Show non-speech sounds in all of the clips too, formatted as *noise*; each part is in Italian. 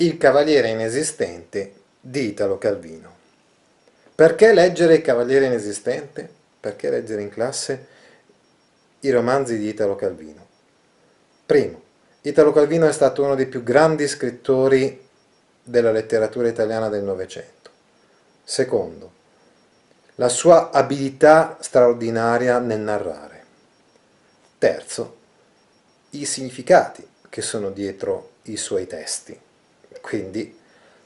Il Cavaliere Inesistente di Italo Calvino. Perché leggere Il Cavaliere Inesistente? Perché leggere in classe i romanzi di Italo Calvino? Primo, Italo Calvino è stato uno dei più grandi scrittori della letteratura italiana del Novecento. Secondo, la sua abilità straordinaria nel narrare. Terzo, i significati che sono dietro i suoi testi quindi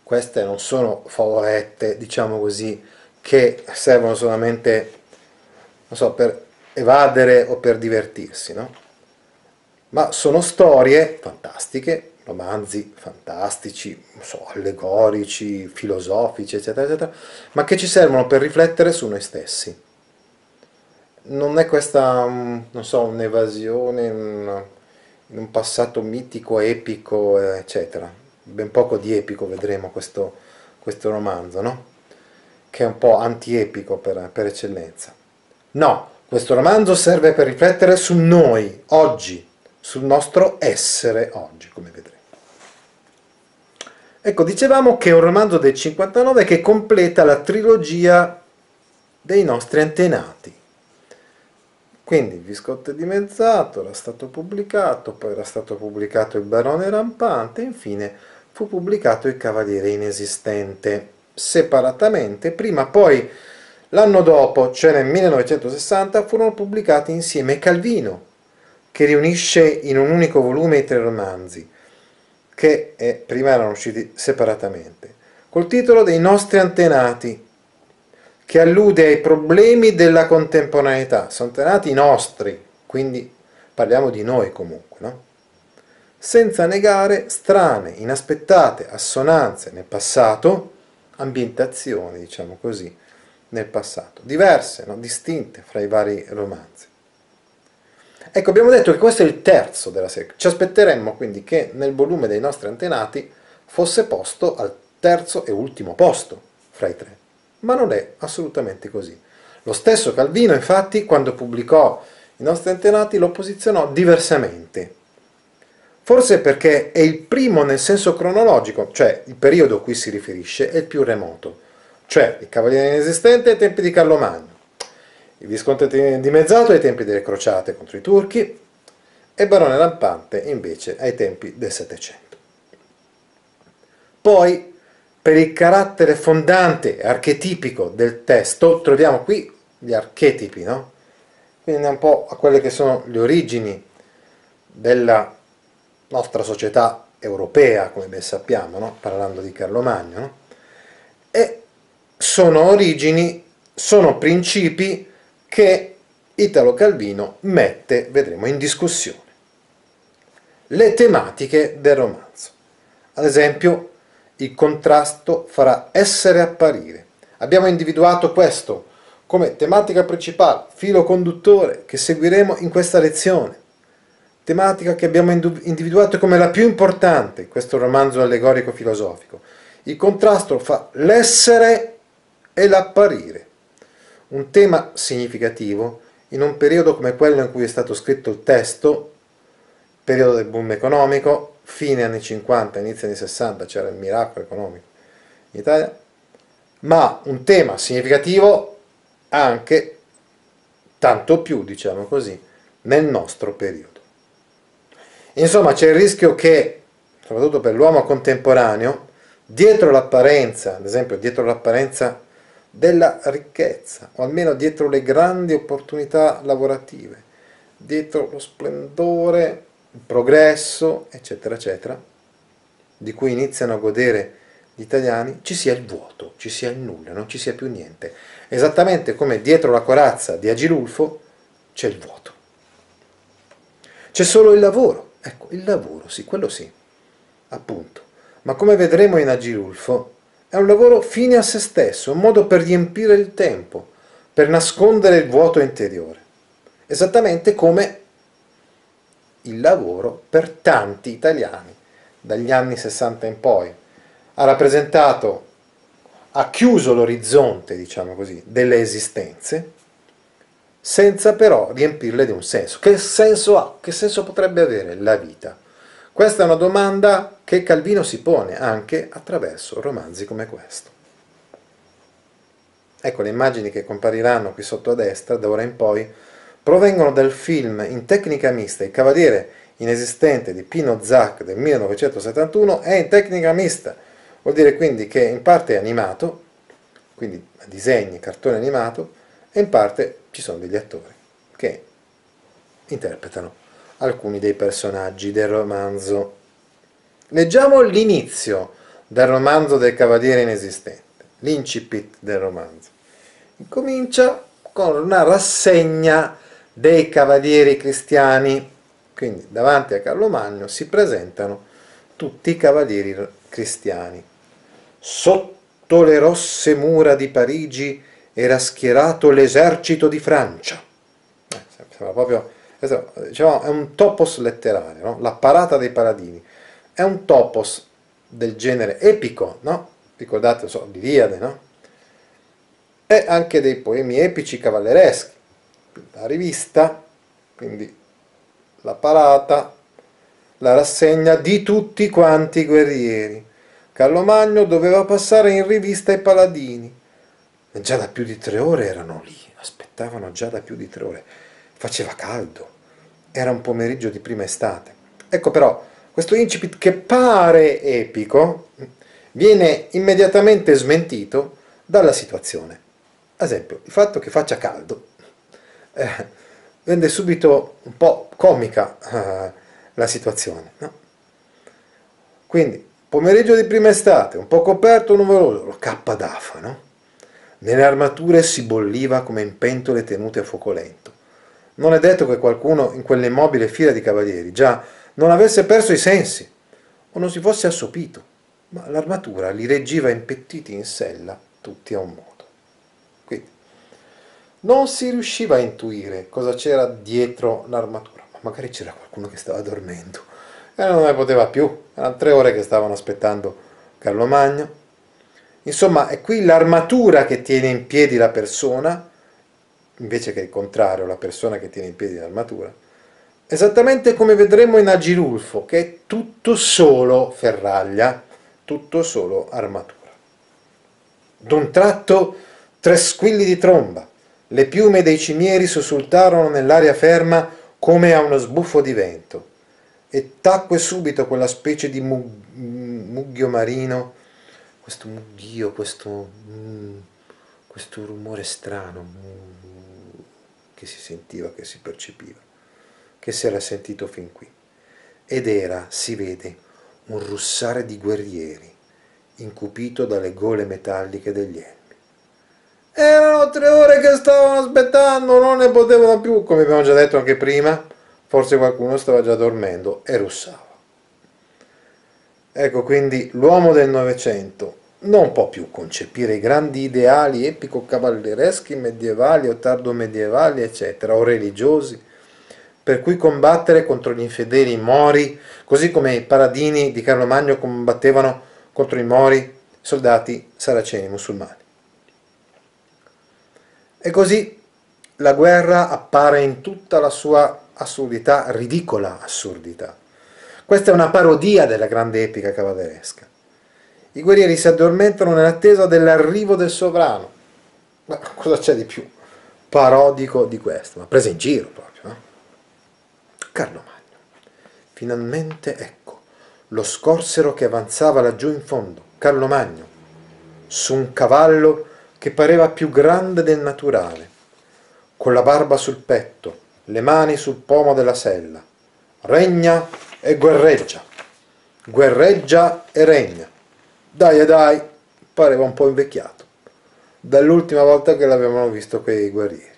queste non sono favolette, diciamo così, che servono solamente, so, per evadere o per divertirsi, no? Ma sono storie fantastiche, romanzi fantastici, so, allegorici, filosofici, eccetera, eccetera, ma che ci servono per riflettere su noi stessi. Non è questa, non so, un'evasione in un passato mitico, epico, eccetera ben poco di epico vedremo questo, questo romanzo, no? che è un po' antiepico per, per eccellenza. No, questo romanzo serve per riflettere su noi, oggi, sul nostro essere oggi, come vedremo. Ecco, dicevamo che è un romanzo del 59 che completa la trilogia dei nostri antenati. Quindi il Visconte dimezzato era stato pubblicato, poi era stato pubblicato il Barone Rampante, infine fu pubblicato Il Cavaliere Inesistente, separatamente, prima poi l'anno dopo, cioè nel 1960, furono pubblicati insieme Calvino, che riunisce in un unico volume i tre romanzi, che eh, prima erano usciti separatamente, col titolo dei nostri antenati, che allude ai problemi della contemporaneità, sono antenati nostri, quindi parliamo di noi comunque, no? Senza negare strane, inaspettate assonanze nel passato, ambientazioni, diciamo così, nel passato, diverse, no? distinte fra i vari romanzi. Ecco, abbiamo detto che questo è il terzo della serie. Ci aspetteremmo quindi che nel volume dei nostri antenati fosse posto al terzo e ultimo posto fra i tre. Ma non è assolutamente così. Lo stesso Calvino, infatti, quando pubblicò i nostri antenati, lo posizionò diversamente Forse perché è il primo nel senso cronologico, cioè il periodo a cui si riferisce è il più remoto, cioè il Cavaliere Inesistente ai tempi di Carlo Magno, il Visconte dimezzato ai tempi delle crociate contro i turchi e Barone Rampante invece ai tempi del Settecento. Poi, per il carattere fondante e archetipico del testo, troviamo qui gli archetipi, no? Quindi un po' a quelle che sono le origini della nostra società europea, come ben sappiamo, no? parlando di Carlo Magno, no? e sono origini, sono principi che Italo Calvino mette, vedremo, in discussione. Le tematiche del romanzo. Ad esempio, il contrasto fra essere e apparire. Abbiamo individuato questo come tematica principale, filo conduttore che seguiremo in questa lezione tematica che abbiamo individuato come la più importante in questo romanzo allegorico filosofico, il contrasto fra l'essere e l'apparire, un tema significativo in un periodo come quello in cui è stato scritto il testo, periodo del boom economico, fine anni 50, inizio anni 60, c'era il miracolo economico in Italia, ma un tema significativo anche, tanto più, diciamo così, nel nostro periodo. Insomma, c'è il rischio che, soprattutto per l'uomo contemporaneo, dietro l'apparenza, ad esempio dietro l'apparenza della ricchezza, o almeno dietro le grandi opportunità lavorative, dietro lo splendore, il progresso, eccetera, eccetera, di cui iniziano a godere gli italiani, ci sia il vuoto, ci sia il nulla, non ci sia più niente. Esattamente come dietro la corazza di Agilulfo c'è il vuoto. C'è solo il lavoro, Ecco, il lavoro, sì, quello sì, appunto. Ma come vedremo in Agilulfo, è un lavoro fine a se stesso, un modo per riempire il tempo, per nascondere il vuoto interiore. Esattamente come il lavoro per tanti italiani, dagli anni 60 in poi, ha rappresentato, ha chiuso l'orizzonte, diciamo così, delle esistenze, senza però riempirle di un senso. Che senso ha? Che senso potrebbe avere la vita? Questa è una domanda che Calvino si pone anche attraverso romanzi come questo. Ecco, le immagini che compariranno qui sotto a destra, da ora in poi, provengono dal film in tecnica mista Il Cavaliere inesistente di Pino Zac del 1971 è in tecnica mista, vuol dire quindi che in parte è animato, quindi disegni, cartone animato, e in parte ci sono degli attori che interpretano alcuni dei personaggi del romanzo. Leggiamo l'inizio del romanzo del Cavaliere inesistente, l'incipit del romanzo. Comincia con una rassegna dei cavalieri cristiani, quindi davanti a Carlo Magno si presentano tutti i cavalieri cristiani. Sotto le rosse mura di Parigi era schierato l'esercito di Francia. Eh, sembra proprio, diciamo, è un topos letterario, no? la parata dei paladini. È un topos del genere epico, no? Ricordate, so, l'Iliade, no? E anche dei poemi epici cavallereschi. La rivista, quindi la parata, la rassegna di tutti quanti i guerrieri. Carlo Magno doveva passare in rivista i paladini già da più di tre ore erano lì, aspettavano già da più di tre ore. Faceva caldo, era un pomeriggio di prima estate. Ecco però, questo incipit che pare epico viene immediatamente smentito dalla situazione. Ad esempio, il fatto che faccia caldo eh, rende subito un po' comica eh, la situazione. No? Quindi, pomeriggio di prima estate, un po' coperto, nuvoloso, lo cappa d'afa, no? Nelle armature si bolliva come in pentole tenute a fuoco lento. Non è detto che qualcuno in quell'immobile fila di cavalieri già non avesse perso i sensi o non si fosse assopito, ma l'armatura li reggiva impettiti in sella tutti a un modo. Quindi non si riusciva a intuire cosa c'era dietro l'armatura, ma magari c'era qualcuno che stava dormendo e non ne poteva più. Erano tre ore che stavano aspettando Carlo Magno Insomma, è qui l'armatura che tiene in piedi la persona, invece che il contrario, la persona che tiene in piedi l'armatura. Esattamente come vedremo in Agirulfo, che è tutto solo ferraglia, tutto solo armatura. D'un tratto tre squilli di tromba, le piume dei cimieri sussultarono nell'aria ferma come a uno sbuffo di vento, e tacque subito quella specie di mucchio marino questo mughio, questo, mm, questo rumore strano mm, che si sentiva, che si percepiva, che si era sentito fin qui. Ed era, si vede, un russare di guerrieri, incupito dalle gole metalliche degli elmi. Erano tre ore che stavano aspettando, non ne potevano più, come abbiamo già detto anche prima, forse qualcuno stava già dormendo e russava. Ecco quindi l'uomo del Novecento non può più concepire i grandi ideali epico-cavallereschi medievali o tardo-medievali, eccetera, o religiosi, per cui combattere contro gli infedeli mori, così come i paradini di Carlo Magno combattevano contro i mori, soldati saraceni musulmani. E così la guerra appare in tutta la sua assurdità, ridicola assurdità. Questa è una parodia della grande epica cavalleresca. I guerrieri si addormentano nell'attesa dell'arrivo del sovrano. Ma cosa c'è di più parodico di questo? Ma presa in giro proprio, no? Carlo Magno. Finalmente ecco, lo scorsero che avanzava laggiù in fondo, Carlo Magno, su un cavallo che pareva più grande del naturale, con la barba sul petto, le mani sul pomo della sella. Regna e guerreggia, guerreggia e regna. Dai e dai, pareva un po' invecchiato, dall'ultima volta che l'avevano visto quei guerrieri.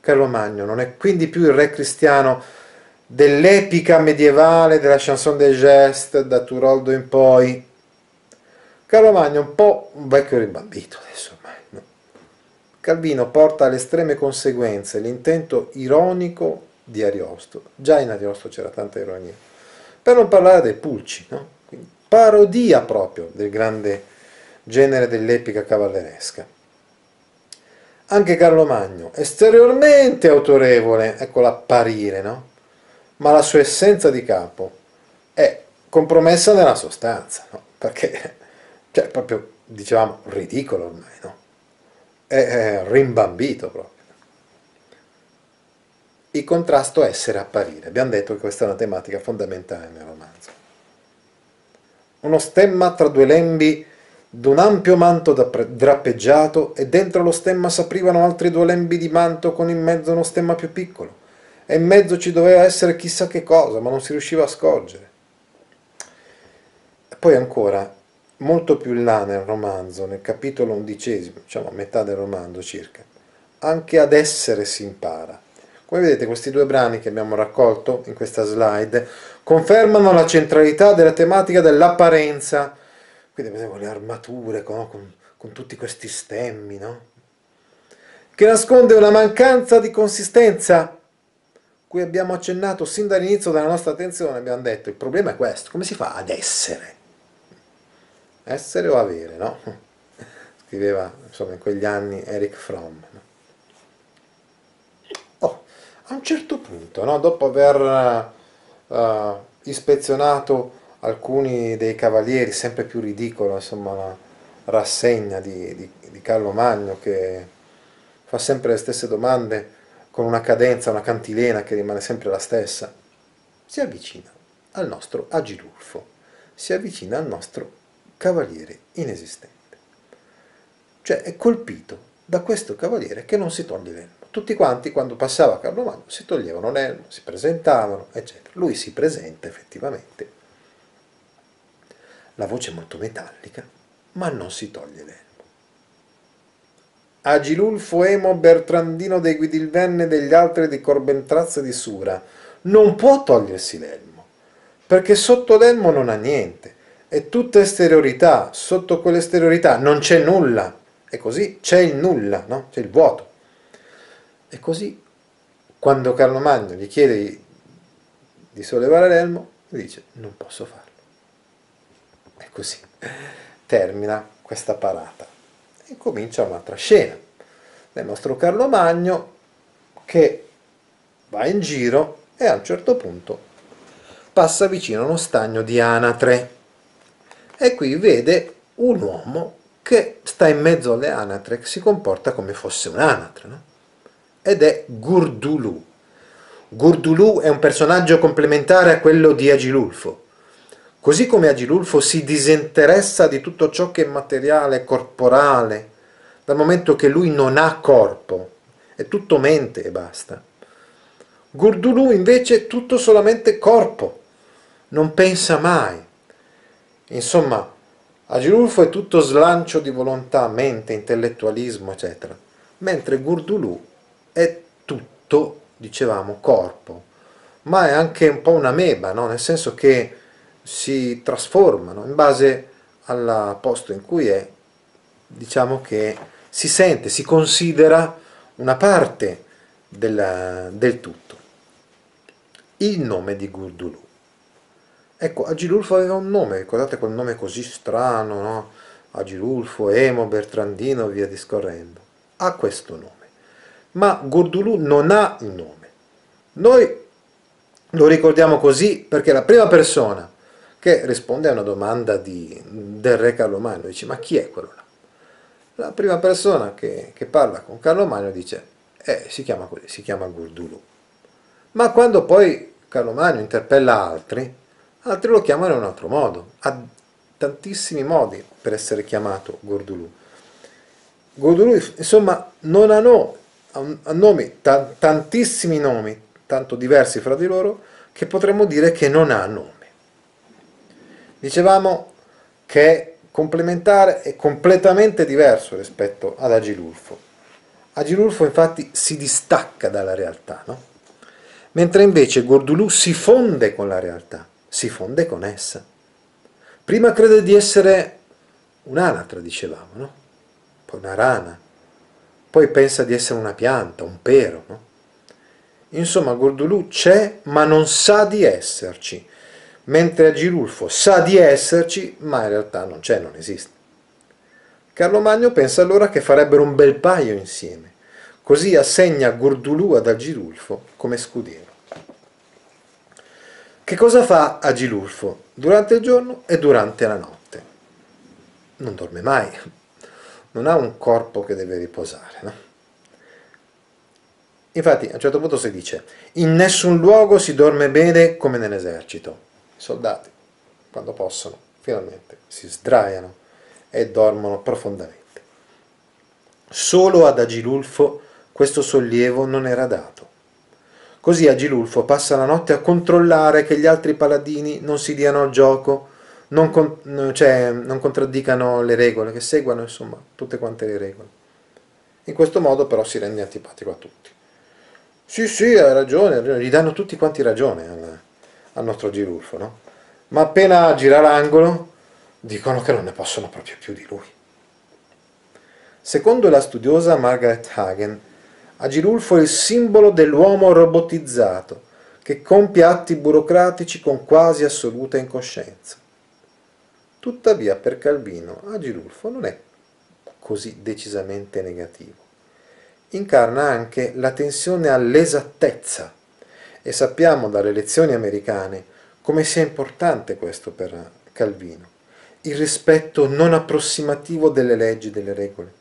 Carlo Magno non è quindi più il re cristiano dell'epica medievale della chanson des gestes da Turoldo in poi. Carlo Magno è un po' un vecchio rimbambito adesso? Calvino porta alle estreme conseguenze l'intento ironico di Ariosto. Già in Ariosto c'era tanta ironia. Per non parlare dei pulci, no? Quindi, parodia proprio del grande genere dell'epica cavalleresca. Anche Carlo Magno, esteriormente autorevole, ecco l'apparire, no? ma la sua essenza di capo è compromessa nella sostanza, no? perché cioè, proprio, dicevamo, ridicolo ormai, no? È, è rimbambito proprio. Il contrasto essere apparire. Abbiamo detto che questa è una tematica fondamentale nel romanzo. Uno stemma tra due lembi d'un ampio manto drappeggiato e dentro lo stemma s'aprivano altri due lembi di manto con in mezzo uno stemma più piccolo e in mezzo ci doveva essere chissà che cosa, ma non si riusciva a scorgere. E poi ancora, molto più in là nel romanzo, nel capitolo undicesimo, diciamo a metà del romanzo circa, anche ad essere si impara. Come vedete questi due brani che abbiamo raccolto in questa slide confermano la centralità della tematica dell'apparenza, quindi vedevo le armature no? con, con, tutti questi stemmi, no? che nasconde una mancanza di consistenza cui abbiamo accennato sin dall'inizio della nostra attenzione, abbiamo detto il problema è questo, come si fa ad essere? Essere o avere, no? *laughs* Scriveva insomma in quegli anni Eric Fromm. No? A un certo punto, no? dopo aver uh, ispezionato alcuni dei cavalieri, sempre più ridicolo, insomma, la rassegna di, di, di Carlo Magno che fa sempre le stesse domande con una cadenza, una cantilena che rimane sempre la stessa, si avvicina al nostro agilulfo, si avvicina al nostro cavaliere inesistente. Cioè è colpito da questo cavaliere che non si toglie l'elmo. Tutti quanti quando passava Carlo Magno si toglievano l'elmo, si presentavano, eccetera. Lui si presenta effettivamente la voce molto metallica, ma non si toglie l'elmo. Agilulfo Emo Bertrandino dei Guidilvenne degli altri di Corbentrazza di Sura non può togliersi l'elmo, perché sotto l'elmo non ha niente, è tutta esteriorità, sotto quell'esteriorità non c'è nulla, e così c'è il nulla, no? c'è il vuoto. E così, quando Carlo Magno gli chiede di, di sollevare l'elmo, lui dice non posso farlo. E così termina questa parata. E comincia un'altra scena del nostro Carlo Magno che va in giro e a un certo punto passa vicino a uno stagno di anatre e qui vede un uomo che sta in mezzo alle anatre che si comporta come fosse un'anatre no? Ed è Gurdulu. Gurdulu è un personaggio complementare a quello di Agilulfo. Così come Agilulfo si disinteressa di tutto ciò che è materiale, corporale, dal momento che lui non ha corpo, è tutto mente e basta. Gurdulu invece è tutto solamente corpo, non pensa mai. Insomma, Agilulfo è tutto slancio di volontà, mente, intellettualismo, eccetera, mentre Gurdulu è tutto, dicevamo, corpo, ma è anche un po' una meba, no? nel senso che si trasformano in base al posto in cui è, diciamo che si sente, si considera una parte del, del tutto. Il nome di Gurdulu. Ecco, Agilulfo aveva un nome, ricordate quel nome così strano, no? Agilulfo, Emo, Bertrandino, via discorrendo. Ha questo nome. Ma Gurdulu non ha il nome. Noi lo ricordiamo così perché la prima persona che risponde a una domanda di, del re Carlo Magno, dice ma chi è quello là? La prima persona che, che parla con Carlo Magno dice eh, si chiama così, si chiama Gurdulu. Ma quando poi Carlo Magno interpella altri, altri lo chiamano in un altro modo, ha tantissimi modi per essere chiamato Gurdulu. Gurdulu insomma non ha, no, ha nomi, tantissimi nomi, tanto diversi fra di loro, che potremmo dire che non ha nome. Dicevamo che è complementare e completamente diverso rispetto ad Agilulfo. Agilulfo infatti si distacca dalla realtà, no? mentre invece Gordulù si fonde con la realtà, si fonde con essa. Prima crede di essere un'anatra, dicevamo, no? poi una rana, poi pensa di essere una pianta, un pero. No? Insomma, Gordulù c'è ma non sa di esserci, mentre Agilulfo sa di esserci, ma in realtà non c'è, non esiste. Carlo Magno pensa allora che farebbero un bel paio insieme, così assegna Gurdulù ad Agilulfo come scudiero. Che cosa fa Agilulfo durante il giorno e durante la notte? Non dorme mai, non ha un corpo che deve riposare. No? Infatti a un certo punto si dice, in nessun luogo si dorme bene come nell'esercito. I soldati, quando possono, finalmente si sdraiano e dormono profondamente. Solo ad Agilulfo questo sollievo non era dato. Così Agilulfo passa la notte a controllare che gli altri paladini non si diano al gioco, non, con, cioè, non contraddicano le regole, che seguano insomma tutte quante le regole. In questo modo però si rende antipatico a tutti. Sì, sì, hai ragione, gli danno tutti quanti ragione al, al nostro Girulfo, no? Ma appena gira l'angolo dicono che non ne possono proprio più di lui. Secondo la studiosa Margaret Hagen, Agilulfo è il simbolo dell'uomo robotizzato che compie atti burocratici con quasi assoluta incoscienza. Tuttavia per Calvino Agilulfo non è così decisamente negativo incarna anche la tensione all'esattezza e sappiamo dalle lezioni americane come sia importante questo per Calvino, il rispetto non approssimativo delle leggi e delle regole.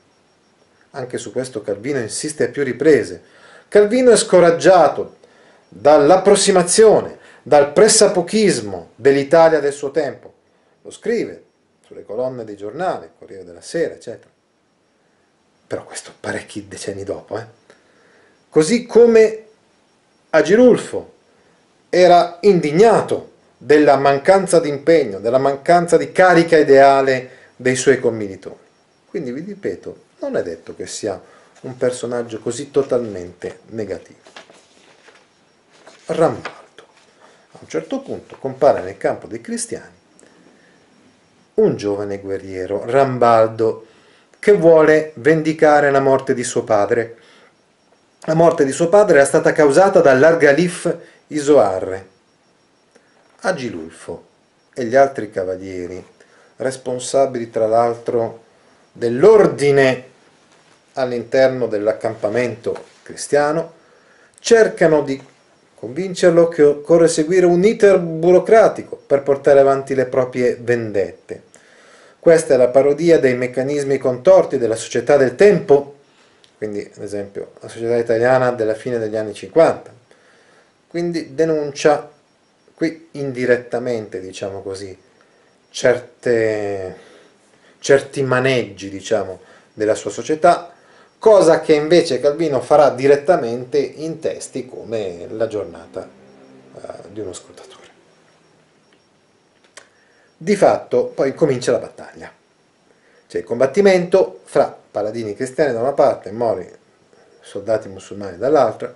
Anche su questo Calvino insiste a più riprese. Calvino è scoraggiato dall'approssimazione, dal pressapochismo dell'Italia del suo tempo. Lo scrive sulle colonne dei giornali, Corriere della Sera, eccetera però questo parecchi decenni dopo. Eh. Così come Agirulfo era indignato della mancanza di impegno, della mancanza di carica ideale dei suoi commilitori. Quindi vi ripeto, non è detto che sia un personaggio così totalmente negativo. Rambaldo. A un certo punto compare nel campo dei cristiani un giovane guerriero, Rambaldo, che vuole vendicare la morte di suo padre. La morte di suo padre era stata causata dall'Argalif Isoarre. Agilulfo e gli altri cavalieri, responsabili tra l'altro dell'ordine all'interno dell'accampamento cristiano, cercano di convincerlo che occorre seguire un iter burocratico per portare avanti le proprie vendette. Questa è la parodia dei meccanismi contorti della società del tempo, quindi ad esempio la società italiana della fine degli anni 50. Quindi denuncia qui indirettamente, diciamo così, certe, certi maneggi, diciamo, della sua società, cosa che invece Calvino farà direttamente in testi come La giornata uh, di uno scrutatore. Di fatto poi comincia la battaglia. C'è il combattimento fra paladini cristiani da una parte e mori soldati musulmani dall'altra.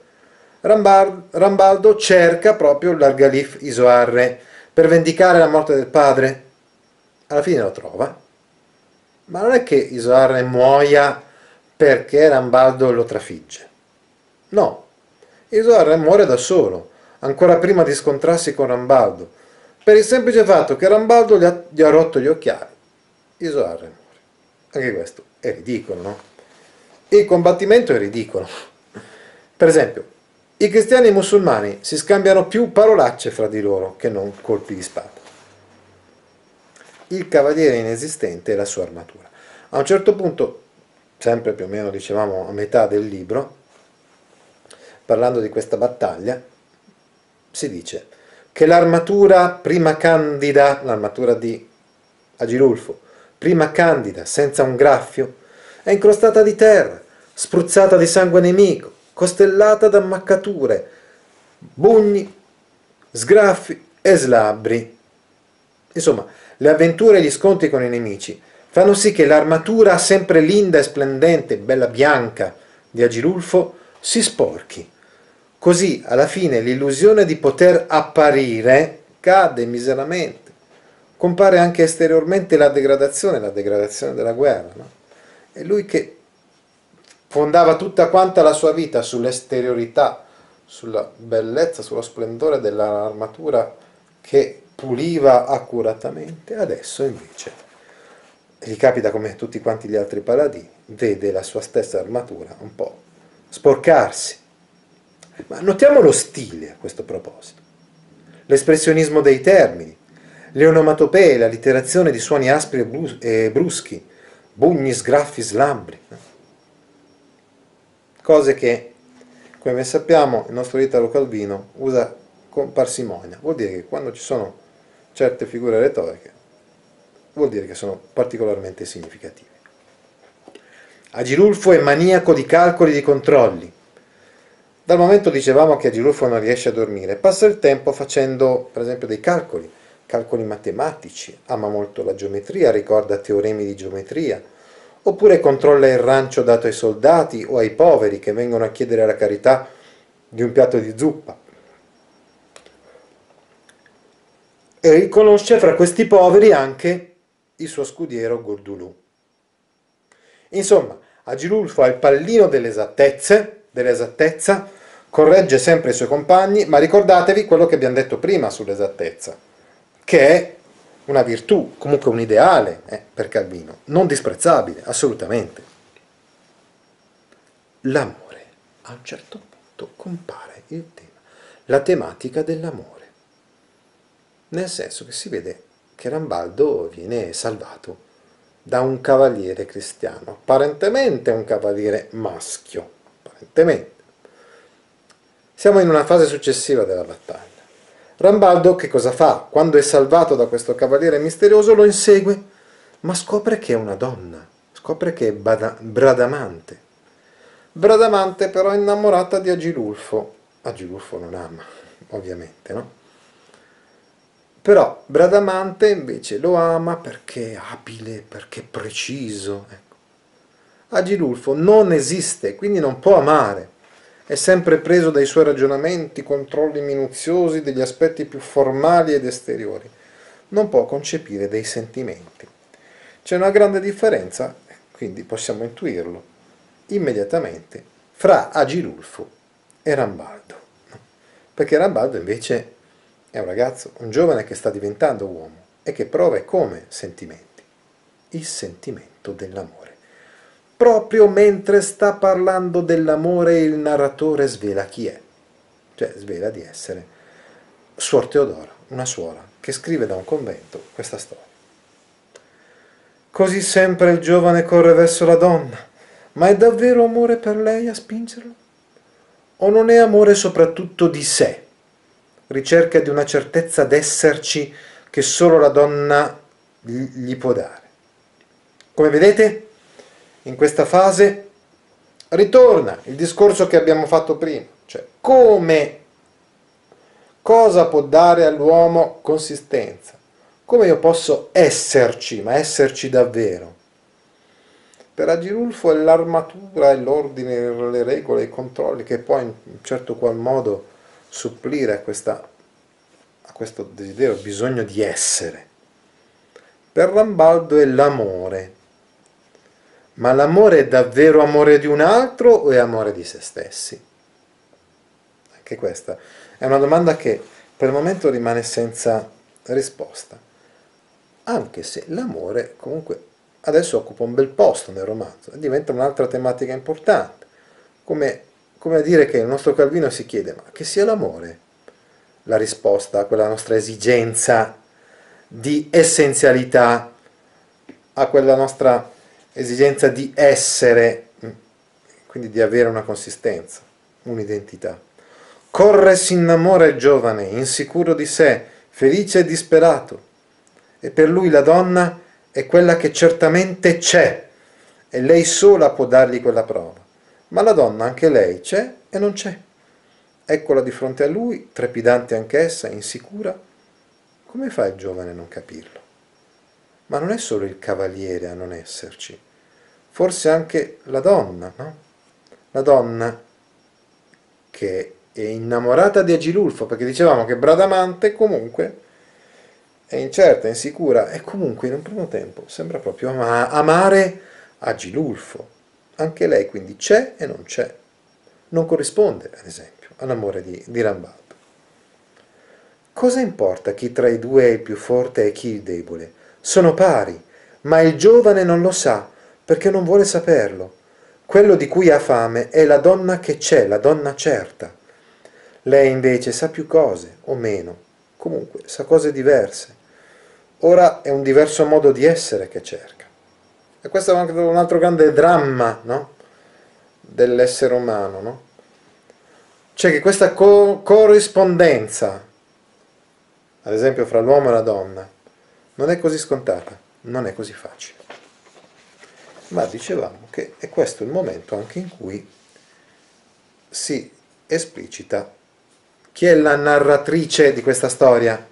Rambaldo cerca proprio l'Argalif Isoarre per vendicare la morte del padre. Alla fine lo trova, ma non è che Isoarre muoia perché Rambaldo lo trafigge. No, Isoarre muore da solo, ancora prima di scontrarsi con Rambaldo per il semplice fatto che Rambaldo gli ha, gli ha rotto gli occhiali. Isoarre muore. Anche questo è ridicolo, no? Il combattimento è ridicolo. Per esempio, i cristiani e i musulmani si scambiano più parolacce fra di loro che non colpi di spada. Il cavaliere inesistente e la sua armatura. A un certo punto, sempre più o meno dicevamo a metà del libro, parlando di questa battaglia, si dice che l'armatura prima candida, l'armatura di Agilulfo, prima candida, senza un graffio, è incrostata di terra, spruzzata di sangue nemico, costellata da ammaccature, bugni, sgraffi e slabbri. Insomma, le avventure e gli scontri con i nemici fanno sì che l'armatura sempre linda e splendente, bella bianca di Agilulfo si sporchi Così alla fine l'illusione di poter apparire cade miseramente. Compare anche esteriormente la degradazione, la degradazione della guerra. No? E lui che fondava tutta quanta la sua vita sull'esteriorità, sulla bellezza, sullo splendore dell'armatura che puliva accuratamente, adesso invece gli capita come tutti quanti gli altri paladini, vede la sua stessa armatura un po' sporcarsi ma notiamo lo stile a questo proposito. l'espressionismo dei termini, le onomatopee, la literazione di suoni aspri e bruschi, bugni, sgraffi, slambri. Cose che, come sappiamo, il nostro Italo Calvino usa con parsimonia. Vuol dire che quando ci sono certe figure retoriche, vuol dire che sono particolarmente significative. Agilulfo è maniaco di calcoli e di controlli. Dal momento dicevamo che Agilulfo non riesce a dormire, passa il tempo facendo per esempio dei calcoli, calcoli matematici, ama molto la geometria, ricorda teoremi di geometria, oppure controlla il rancio dato ai soldati o ai poveri che vengono a chiedere la carità di un piatto di zuppa. E riconosce fra questi poveri anche il suo scudiero Gordulù. Insomma, Agilulfo ha il pallino dell'esattezza, corregge sempre i suoi compagni, ma ricordatevi quello che abbiamo detto prima sull'esattezza che è una virtù, comunque un ideale eh, per Calvino, non disprezzabile, assolutamente. L'amore. A un certo punto compare il tema, la tematica dell'amore. Nel senso che si vede che Rambaldo viene salvato da un cavaliere cristiano, apparentemente un cavaliere maschio, apparentemente. Siamo in una fase successiva della battaglia. Rambaldo che cosa fa? Quando è salvato da questo cavaliere misterioso lo insegue, ma scopre che è una donna, scopre che è Bradamante. Bradamante però è innamorata di Agilulfo. Agilulfo non ama, ovviamente, no? Però Bradamante invece lo ama perché è abile, perché è preciso. Ecco. Agilulfo non esiste, quindi non può amare è sempre preso dai suoi ragionamenti, controlli minuziosi degli aspetti più formali ed esteriori. Non può concepire dei sentimenti. C'è una grande differenza, quindi possiamo intuirlo, immediatamente, fra Agilulfo e Rambaldo. Perché Rambaldo invece è un ragazzo, un giovane che sta diventando uomo e che prova e come sentimenti. Il sentimento dell'amore proprio mentre sta parlando dell'amore il narratore svela chi è, cioè svela di essere Suor Teodora, una suora, che scrive da un convento questa storia. Così sempre il giovane corre verso la donna, ma è davvero amore per lei a spingerlo? O non è amore soprattutto di sé, ricerca di una certezza d'esserci che solo la donna gli può dare? Come vedete, in questa fase ritorna il discorso che abbiamo fatto prima, cioè come, cosa può dare all'uomo consistenza, come io posso esserci, ma esserci davvero. Per Agirulfo è l'armatura, è l'ordine, le regole, i controlli che poi in un certo qual modo supplire a, questa, a questo desiderio, bisogno di essere. Per Rambaldo è l'amore, ma l'amore è davvero amore di un altro o è amore di se stessi? Anche questa è una domanda che per il momento rimane senza risposta, anche se l'amore comunque adesso occupa un bel posto nel romanzo diventa un'altra tematica importante, come, come a dire che il nostro Calvino si chiede ma che sia l'amore la risposta a quella nostra esigenza di essenzialità, a quella nostra esigenza di essere, quindi di avere una consistenza, un'identità. Corre si innamora il giovane, insicuro di sé, felice e disperato, e per lui la donna è quella che certamente c'è, e lei sola può dargli quella prova. Ma la donna, anche lei, c'è e non c'è. Eccola di fronte a lui, trepidante anch'essa, insicura. Come fa il giovane a non capirlo? Ma non è solo il cavaliere a non esserci, forse anche la donna, no? La donna che è innamorata di Agilulfo, perché dicevamo che Bradamante comunque è incerta, insicura, e comunque in un primo tempo sembra proprio amare Agilulfo. Anche lei quindi c'è e non c'è. Non corrisponde, ad esempio, all'amore di, di Rambaldo. Cosa importa chi tra i due è il più forte e chi il debole? Sono pari, ma il giovane non lo sa, perché non vuole saperlo. Quello di cui ha fame è la donna che c'è, la donna certa. Lei invece sa più cose, o meno, comunque sa cose diverse. Ora è un diverso modo di essere che cerca. E questo è un altro grande dramma no? dell'essere umano. No? Cioè che questa co- corrispondenza, ad esempio fra l'uomo e la donna, non è così scontata, non è così facile. Ma dicevamo che è questo il momento anche in cui si esplicita chi è la narratrice di questa storia?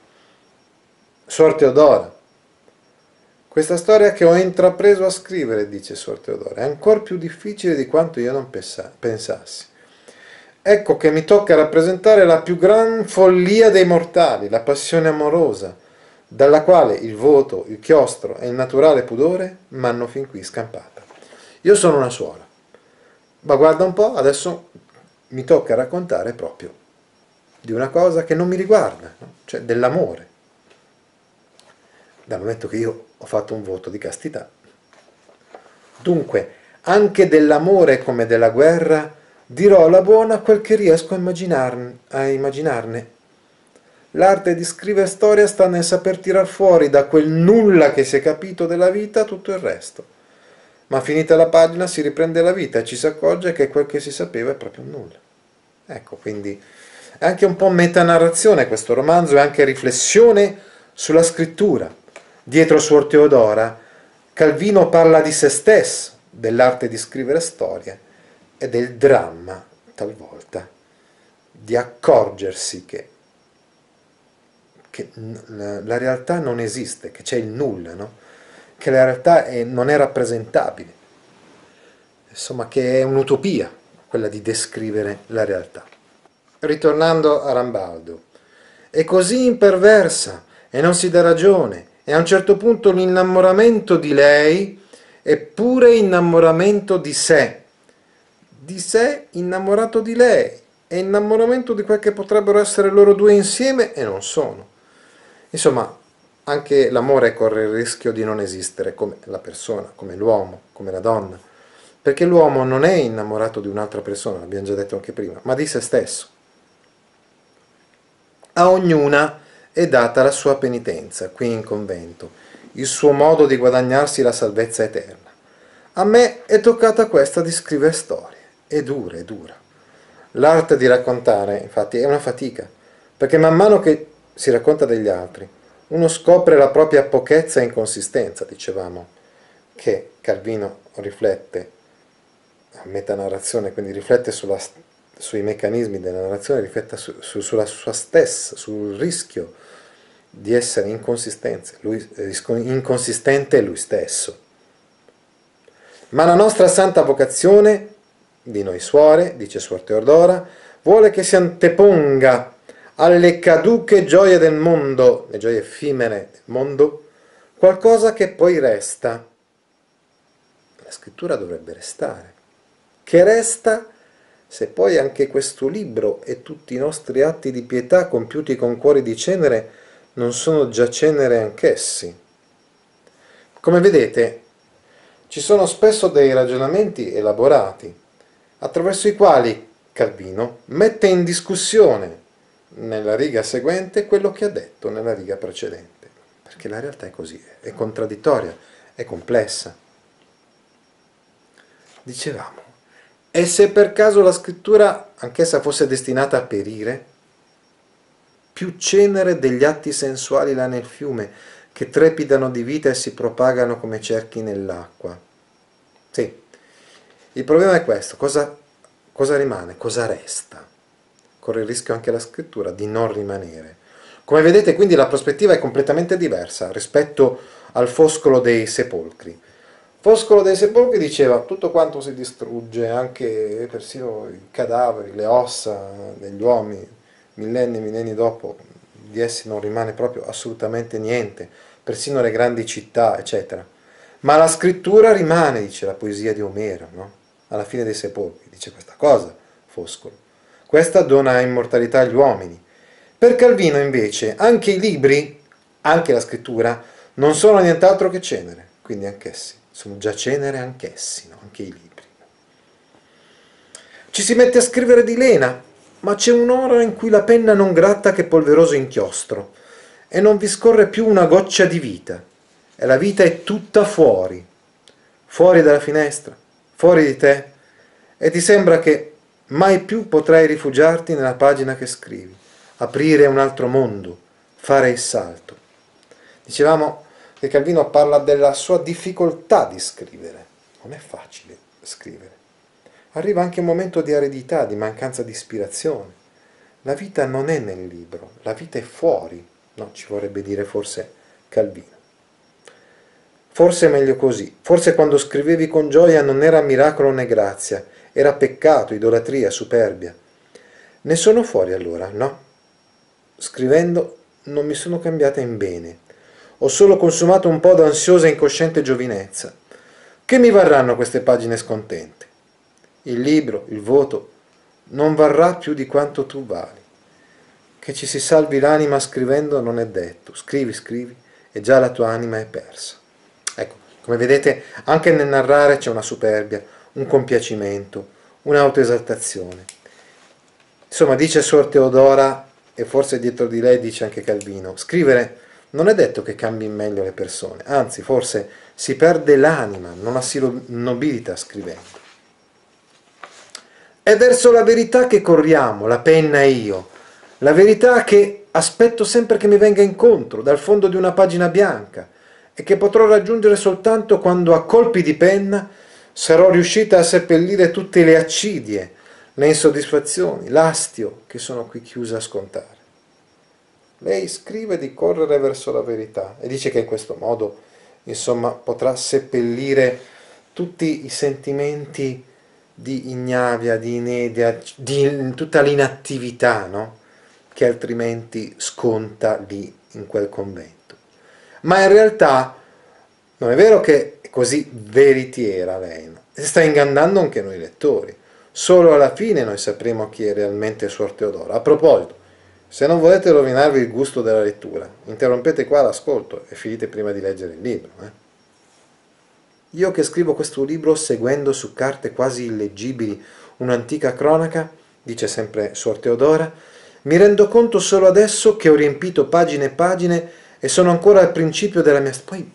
Suor Teodora. Questa storia che ho intrapreso a scrivere, dice Suor Teodora, è ancora più difficile di quanto io non pensassi. Ecco che mi tocca rappresentare la più gran follia dei mortali, la passione amorosa, dalla quale il voto, il chiostro e il naturale pudore m'hanno fin qui scampata. Io sono una suora, ma guarda un po', adesso mi tocca raccontare proprio di una cosa che non mi riguarda, no? cioè dell'amore. Dal momento che io ho fatto un voto di castità. Dunque, anche dell'amore come della guerra dirò la buona quel che riesco a, immaginarne. A immaginarne. L'arte di scrivere storia sta nel saper tirar fuori da quel nulla che si è capito della vita tutto il resto. Ma finita la pagina si riprende la vita e ci si accorge che quel che si sapeva è proprio nulla. Ecco, quindi è anche un po' metanarrazione questo romanzo, è anche riflessione sulla scrittura. Dietro Suor Teodora, Calvino parla di se stesso, dell'arte di scrivere storie e del dramma, talvolta, di accorgersi che, che la realtà non esiste, che c'è il nulla, no? che la realtà è, non è rappresentabile, insomma che è un'utopia quella di descrivere la realtà ritornando a Rambaldo. È così imperversa e non si dà ragione, e a un certo punto l'innamoramento di lei è pure innamoramento di sé, di sé innamorato di lei, è innamoramento di quel che potrebbero essere loro due insieme e non sono. Insomma, anche l'amore corre il rischio di non esistere come la persona, come l'uomo, come la donna, perché l'uomo non è innamorato di un'altra persona, l'abbiamo già detto anche prima, ma di se stesso. A ognuna è data la sua penitenza qui in convento, il suo modo di guadagnarsi la salvezza eterna. A me è toccata questa di scrivere storie. È dura, è dura. L'arte di raccontare, infatti, è una fatica, perché man mano che si racconta degli altri, uno scopre la propria pochezza e inconsistenza, dicevamo, che Calvino riflette a metanarrazione, quindi riflette sulla sui meccanismi della narrazione, rifletta su, su, sulla sua stessa, sul rischio di essere lui, eh, inconsistente lui stesso. Ma la nostra santa vocazione, di noi suore, dice Suor Teodora, vuole che si anteponga alle caduche gioie del mondo, le gioie effimere del mondo, qualcosa che poi resta. La scrittura dovrebbe restare, che resta se poi anche questo libro e tutti i nostri atti di pietà compiuti con cuori di cenere non sono già cenere anch'essi. Come vedete, ci sono spesso dei ragionamenti elaborati, attraverso i quali Calvino mette in discussione nella riga seguente quello che ha detto nella riga precedente, perché la realtà è così, è contraddittoria, è complessa. Dicevamo, e se per caso la scrittura anch'essa fosse destinata a perire? Più cenere degli atti sensuali là nel fiume, che trepidano di vita e si propagano come cerchi nell'acqua. Sì, il problema è questo, cosa, cosa rimane, cosa resta? Corre il rischio anche la scrittura di non rimanere. Come vedete quindi la prospettiva è completamente diversa rispetto al foscolo dei sepolcri. Foscolo dei Sepolcri diceva tutto quanto si distrugge, anche persino i cadaveri, le ossa degli uomini, millenni e millenni dopo di essi non rimane proprio assolutamente niente, persino le grandi città, eccetera. Ma la scrittura rimane, dice la poesia di Omero, no? alla fine dei sepolcri, dice questa cosa, Foscolo. Questa dona immortalità agli uomini. Per Calvino invece anche i libri, anche la scrittura, non sono nient'altro che cenere, quindi anch'essi sono già cenere anch'essi, no? anche i libri. Ci si mette a scrivere di lena, ma c'è un'ora in cui la penna non gratta che polveroso inchiostro. e non vi scorre più una goccia di vita, e la vita è tutta fuori, fuori dalla finestra, fuori di te, e ti sembra che mai più potrai rifugiarti nella pagina che scrivi, aprire un altro mondo, fare il salto. Dicevamo che Calvino parla della sua difficoltà di scrivere. Non è facile scrivere. Arriva anche un momento di aridità, di mancanza di ispirazione. La vita non è nel libro, la vita è fuori, no, ci vorrebbe dire forse Calvino. Forse è meglio così, forse quando scrivevi con gioia non era miracolo né grazia, era peccato, idolatria, superbia. Ne sono fuori allora, no? Scrivendo non mi sono cambiata in bene, ho solo consumato un po' d'ansiosa e incosciente giovinezza. Che mi varranno queste pagine scontente? Il libro, il voto, non varrà più di quanto tu vali. Che ci si salvi l'anima scrivendo non è detto. Scrivi, scrivi, e già la tua anima è persa. Ecco, come vedete, anche nel narrare c'è una superbia, un compiacimento, un'autoesaltazione. Insomma, dice Suor Teodora, e forse dietro di lei dice anche Calvino, scrivere non è detto che cambi in meglio le persone, anzi forse si perde l'anima, non si nobilita scrivendo. È verso la verità che corriamo, la penna e io, la verità che aspetto sempre che mi venga incontro dal fondo di una pagina bianca e che potrò raggiungere soltanto quando a colpi di penna sarò riuscita a seppellire tutte le accidie, le insoddisfazioni, l'astio che sono qui chiusa a scontare. Lei scrive di correre verso la verità e dice che in questo modo, insomma, potrà seppellire tutti i sentimenti di ignavia, di inedia, di tutta l'inattività, no? che altrimenti sconta lì in quel convento. Ma in realtà non è vero che è così veritiera lei, no? sta ingannando anche noi lettori. Solo alla fine noi sapremo chi è realmente Suor Teodora. A proposito, se non volete rovinarvi il gusto della lettura, interrompete qua l'ascolto e finite prima di leggere il libro. Eh? Io che scrivo questo libro seguendo su carte quasi illeggibili un'antica cronaca, dice sempre Suor Teodora, mi rendo conto solo adesso che ho riempito pagine e pagine e sono ancora al principio della mia... Poi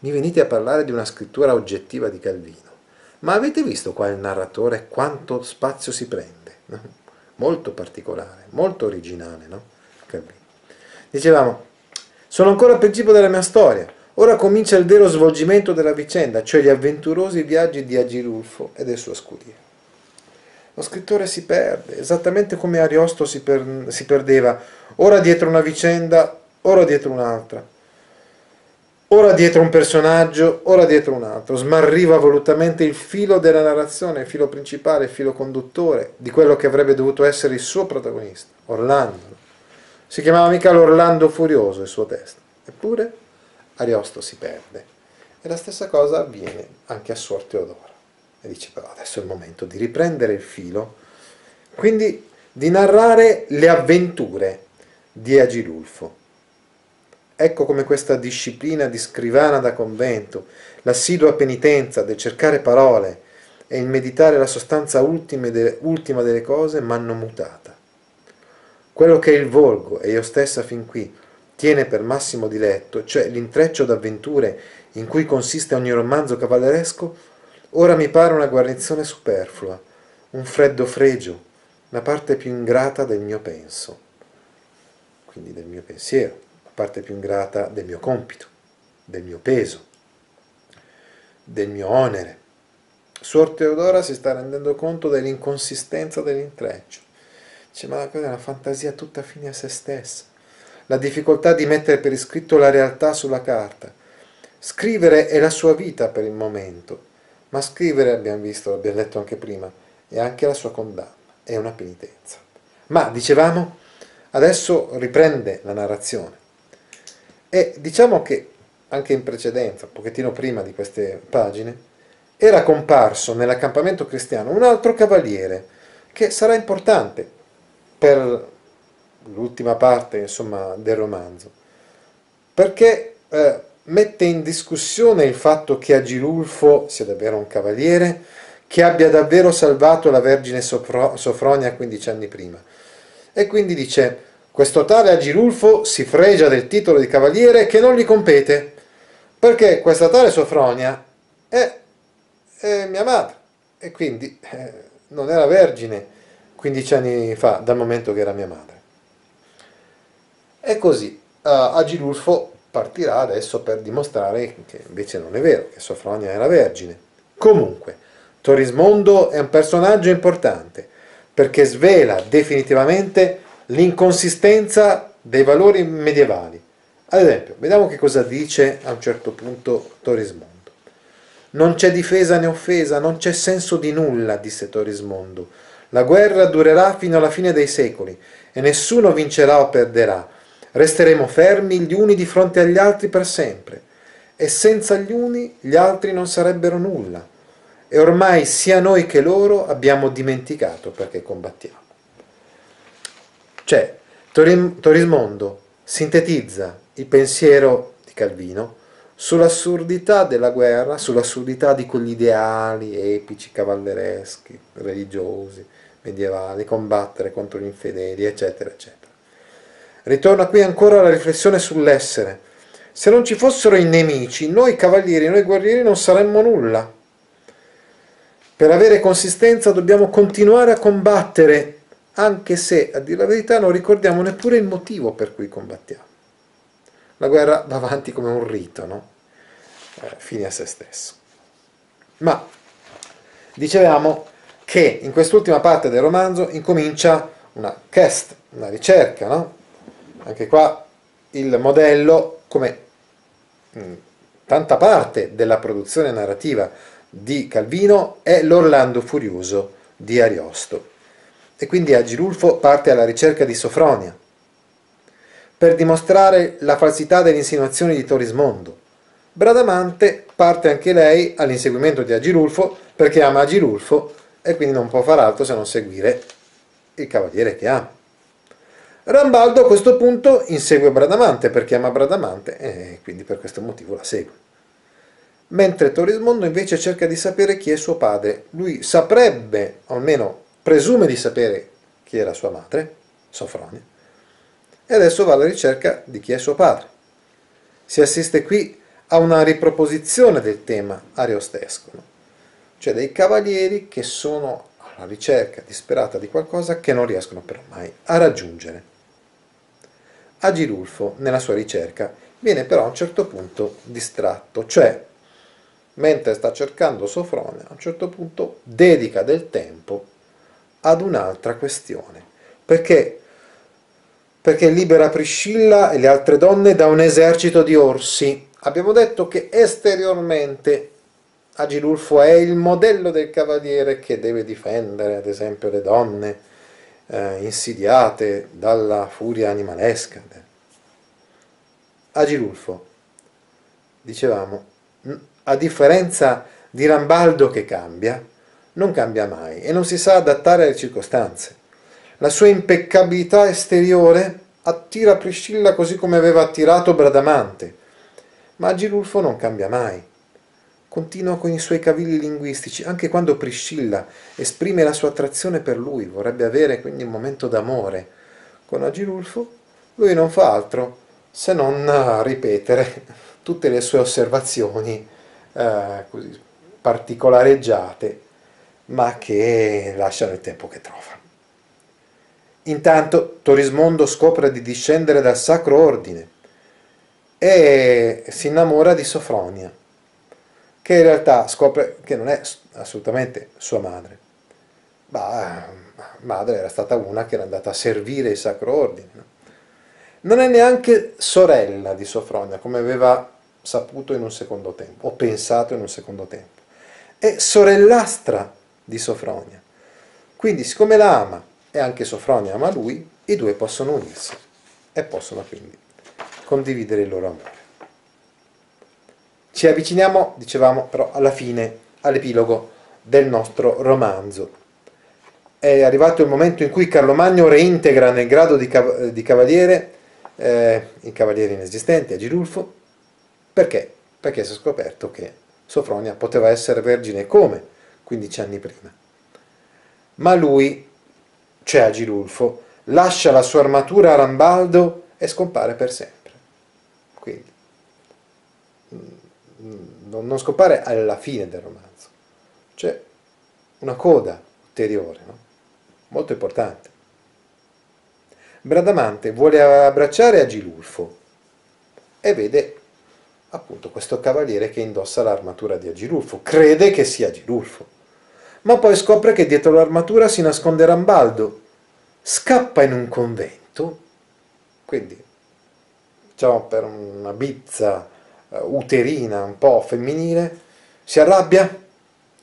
mi venite a parlare di una scrittura oggettiva di Calvino. Ma avete visto qua il narratore quanto spazio si prende? Molto particolare, molto originale, no? Dicevamo, sono ancora al principio della mia storia, ora comincia il vero svolgimento della vicenda, cioè gli avventurosi viaggi di Agilulfo e del suo scudiero. Lo scrittore si perde, esattamente come Ariosto si, per, si perdeva, ora dietro una vicenda, ora dietro un'altra ora dietro un personaggio, ora dietro un altro, smarriva volutamente il filo della narrazione, il filo principale, il filo conduttore di quello che avrebbe dovuto essere il suo protagonista, Orlando. Si chiamava mica l'Orlando Furioso il suo testo, eppure Ariosto si perde. E la stessa cosa avviene anche a Suor Teodora. E dice però adesso è il momento di riprendere il filo, quindi di narrare le avventure di Agilulfo Ecco come questa disciplina di scrivana da convento, l'assidua penitenza del cercare parole e il meditare la sostanza ultima delle cose m'hanno mutata. Quello che il volgo, e io stessa fin qui, tiene per massimo diletto, cioè l'intreccio d'avventure in cui consiste ogni romanzo cavalleresco, ora mi pare una guarnizione superflua, un freddo fregio, la parte più ingrata del mio penso, quindi del mio pensiero parte più ingrata del mio compito, del mio peso, del mio onere. Suor Teodora si sta rendendo conto dell'inconsistenza dell'intreccio. Dice, ma quella è una fantasia tutta fine a se stessa. La difficoltà di mettere per iscritto la realtà sulla carta. Scrivere è la sua vita per il momento, ma scrivere, abbiamo visto, l'abbiamo detto anche prima, è anche la sua condanna, è una penitenza. Ma, dicevamo, adesso riprende la narrazione. E diciamo che anche in precedenza, un pochettino prima di queste pagine, era comparso nell'accampamento cristiano un altro cavaliere che sarà importante per l'ultima parte insomma, del romanzo, perché eh, mette in discussione il fatto che Agilulfo sia davvero un cavaliere, che abbia davvero salvato la Vergine Sofronia 15 anni prima. E quindi dice, questo tale Agilulfo si fregia del titolo di cavaliere che non gli compete, perché questa tale Sofronia è, è mia madre e quindi eh, non era vergine 15 anni fa, dal momento che era mia madre. E così uh, Agilulfo partirà adesso per dimostrare che invece non è vero, che Sofronia era vergine. Comunque, Torismondo è un personaggio importante perché svela definitivamente l'inconsistenza dei valori medievali. Ad esempio, vediamo che cosa dice a un certo punto Torismondo. Non c'è difesa né offesa, non c'è senso di nulla, disse Torismondo. La guerra durerà fino alla fine dei secoli e nessuno vincerà o perderà. Resteremo fermi gli uni di fronte agli altri per sempre e senza gli uni gli altri non sarebbero nulla. E ormai sia noi che loro abbiamo dimenticato perché combattiamo. Cioè, Torismondo sintetizza il pensiero di Calvino sull'assurdità della guerra, sull'assurdità di quegli ideali epici, cavallereschi, religiosi, medievali, combattere contro gli infedeli, eccetera, eccetera. Ritorna qui ancora la riflessione sull'essere. Se non ci fossero i nemici, noi cavalieri, noi guerrieri non saremmo nulla. Per avere consistenza dobbiamo continuare a combattere anche se, a dire la verità, non ricordiamo neppure il motivo per cui combattiamo. La guerra va avanti come un rito, no? Eh, fine a se stesso. Ma, dicevamo che in quest'ultima parte del romanzo incomincia una quest, una ricerca, no? Anche qua il modello, come mm, tanta parte della produzione narrativa di Calvino, è l'Orlando Furioso di Ariosto e quindi Agilulfo parte alla ricerca di Sofronia per dimostrare la falsità delle insinuazioni di Torismondo. Bradamante parte anche lei all'inseguimento di Agilulfo perché ama Agilulfo e quindi non può far altro se non seguire il cavaliere che ama. Rambaldo a questo punto insegue Bradamante perché ama Bradamante e quindi per questo motivo la segue. Mentre Torismondo invece cerca di sapere chi è suo padre. Lui saprebbe, o almeno presume di sapere chi era sua madre, Sofronia, e adesso va alla ricerca di chi è suo padre. Si assiste qui a una riproposizione del tema ariostesco, no? cioè dei cavalieri che sono alla ricerca disperata di qualcosa che non riescono però mai a raggiungere. Agilulfo, nella sua ricerca, viene però a un certo punto distratto, cioè mentre sta cercando Sofronia, a un certo punto dedica del tempo ad un'altra questione. Perché? Perché libera Priscilla e le altre donne da un esercito di orsi. Abbiamo detto che esteriormente Agilulfo è il modello del cavaliere che deve difendere, ad esempio, le donne eh, insidiate dalla furia animalesca. Agilulfo, dicevamo, a differenza di Rambaldo che cambia, non cambia mai e non si sa adattare alle circostanze. La sua impeccabilità esteriore attira Priscilla così come aveva attirato Bradamante, ma Agilulfo non cambia mai. Continua con i suoi cavilli linguistici, anche quando Priscilla esprime la sua attrazione per lui, vorrebbe avere quindi un momento d'amore. Con Agilulfo lui non fa altro se non ripetere tutte le sue osservazioni eh, così particolareggiate ma che lasciano il tempo che trova. Intanto Torismondo scopre di discendere dal Sacro Ordine e si innamora di Sofronia, che in realtà scopre che non è assolutamente sua madre, ma madre era stata una che era andata a servire il Sacro Ordine. Non è neanche sorella di Sofronia, come aveva saputo in un secondo tempo, o pensato in un secondo tempo. È sorellastra di Sofronia. Quindi siccome la ama e anche Sofronia ama lui, i due possono unirsi e possono quindi condividere il loro amore. Ci avviciniamo, dicevamo, però alla fine, all'epilogo del nostro romanzo. È arrivato il momento in cui Carlo Magno reintegra nel grado di, cav- di cavaliere eh, il cavaliere inesistente, Agilulfo, perché? Perché si è scoperto che Sofronia poteva essere vergine come? 15 anni prima. Ma lui, cioè Agilulfo, lascia la sua armatura a Rambaldo e scompare per sempre. Quindi, non scompare alla fine del romanzo, c'è una coda ulteriore, no? molto importante. Bradamante vuole abbracciare Agilulfo e vede appunto questo cavaliere che indossa l'armatura di Agilulfo, crede che sia Agilulfo, ma poi scopre che dietro l'armatura si nasconde Rambaldo, scappa in un convento, quindi diciamo per una bizza uterina un po' femminile, si arrabbia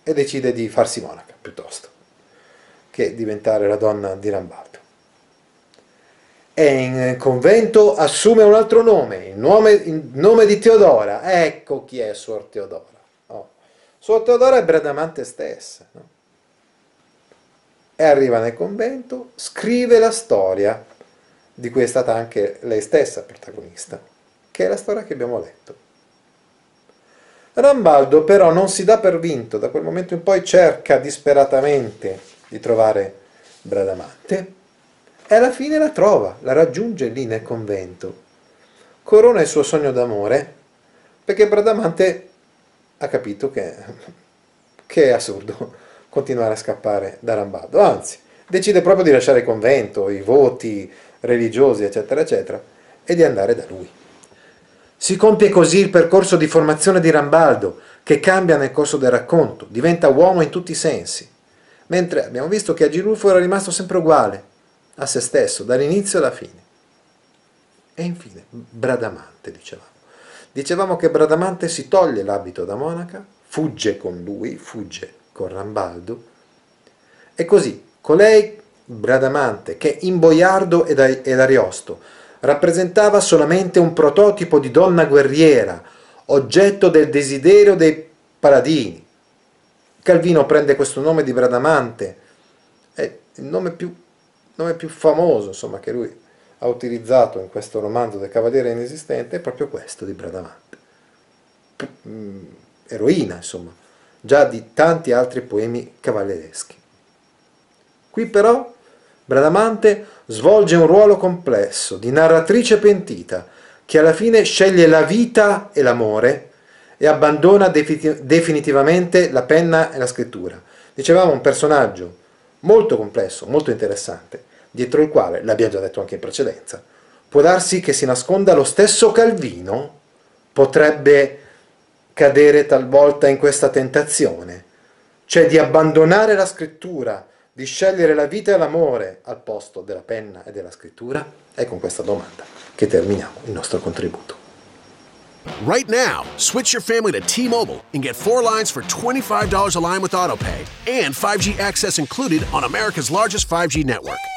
e decide di farsi monaca piuttosto che diventare la donna di Rambaldo e in convento assume un altro nome, il nome, il nome di Teodora. Ecco chi è Suor Teodora. Oh. Suor Teodora è Bradamante stessa. No? E arriva nel convento, scrive la storia di cui è stata anche lei stessa protagonista, che è la storia che abbiamo letto. Rambaldo però non si dà per vinto, da quel momento in poi cerca disperatamente di trovare Bradamante e alla fine la trova, la raggiunge lì nel convento. Corona il suo sogno d'amore perché Bradamante ha capito che, che è assurdo continuare a scappare da Rambaldo, anzi decide proprio di lasciare il convento, i voti religiosi eccetera eccetera e di andare da lui. Si compie così il percorso di formazione di Rambaldo che cambia nel corso del racconto, diventa uomo in tutti i sensi, mentre abbiamo visto che Agilulfo era rimasto sempre uguale, a se stesso, dall'inizio alla fine. E infine, Bradamante, dicevamo. Dicevamo che Bradamante si toglie l'abito da monaca, fugge con lui, fugge con Rambaldo, e così colei, Bradamante, che in Boiardo ed Ariosto rappresentava solamente un prototipo di donna guerriera, oggetto del desiderio dei paladini. Calvino prende questo nome di Bradamante, è il nome più nome più famoso insomma, che lui ha utilizzato in questo romanzo del Cavaliere Inesistente è proprio questo di Bradamante. Mm, eroina, insomma, già di tanti altri poemi cavallereschi. Qui però Bradamante svolge un ruolo complesso di narratrice pentita che alla fine sceglie la vita e l'amore e abbandona definitivamente la penna e la scrittura. Dicevamo un personaggio molto complesso, molto interessante, dietro il quale, l'abbiamo già detto anche in precedenza, può darsi che si nasconda lo stesso Calvino, potrebbe cadere talvolta in questa tentazione, cioè di abbandonare la scrittura, di scegliere la vita e l'amore al posto della penna e della scrittura? È con questa domanda che terminiamo il nostro contributo. Right now, switch your family to T-Mobile and get four lines for $25 a line with AutoPay and 5G access included on America's largest 5G network.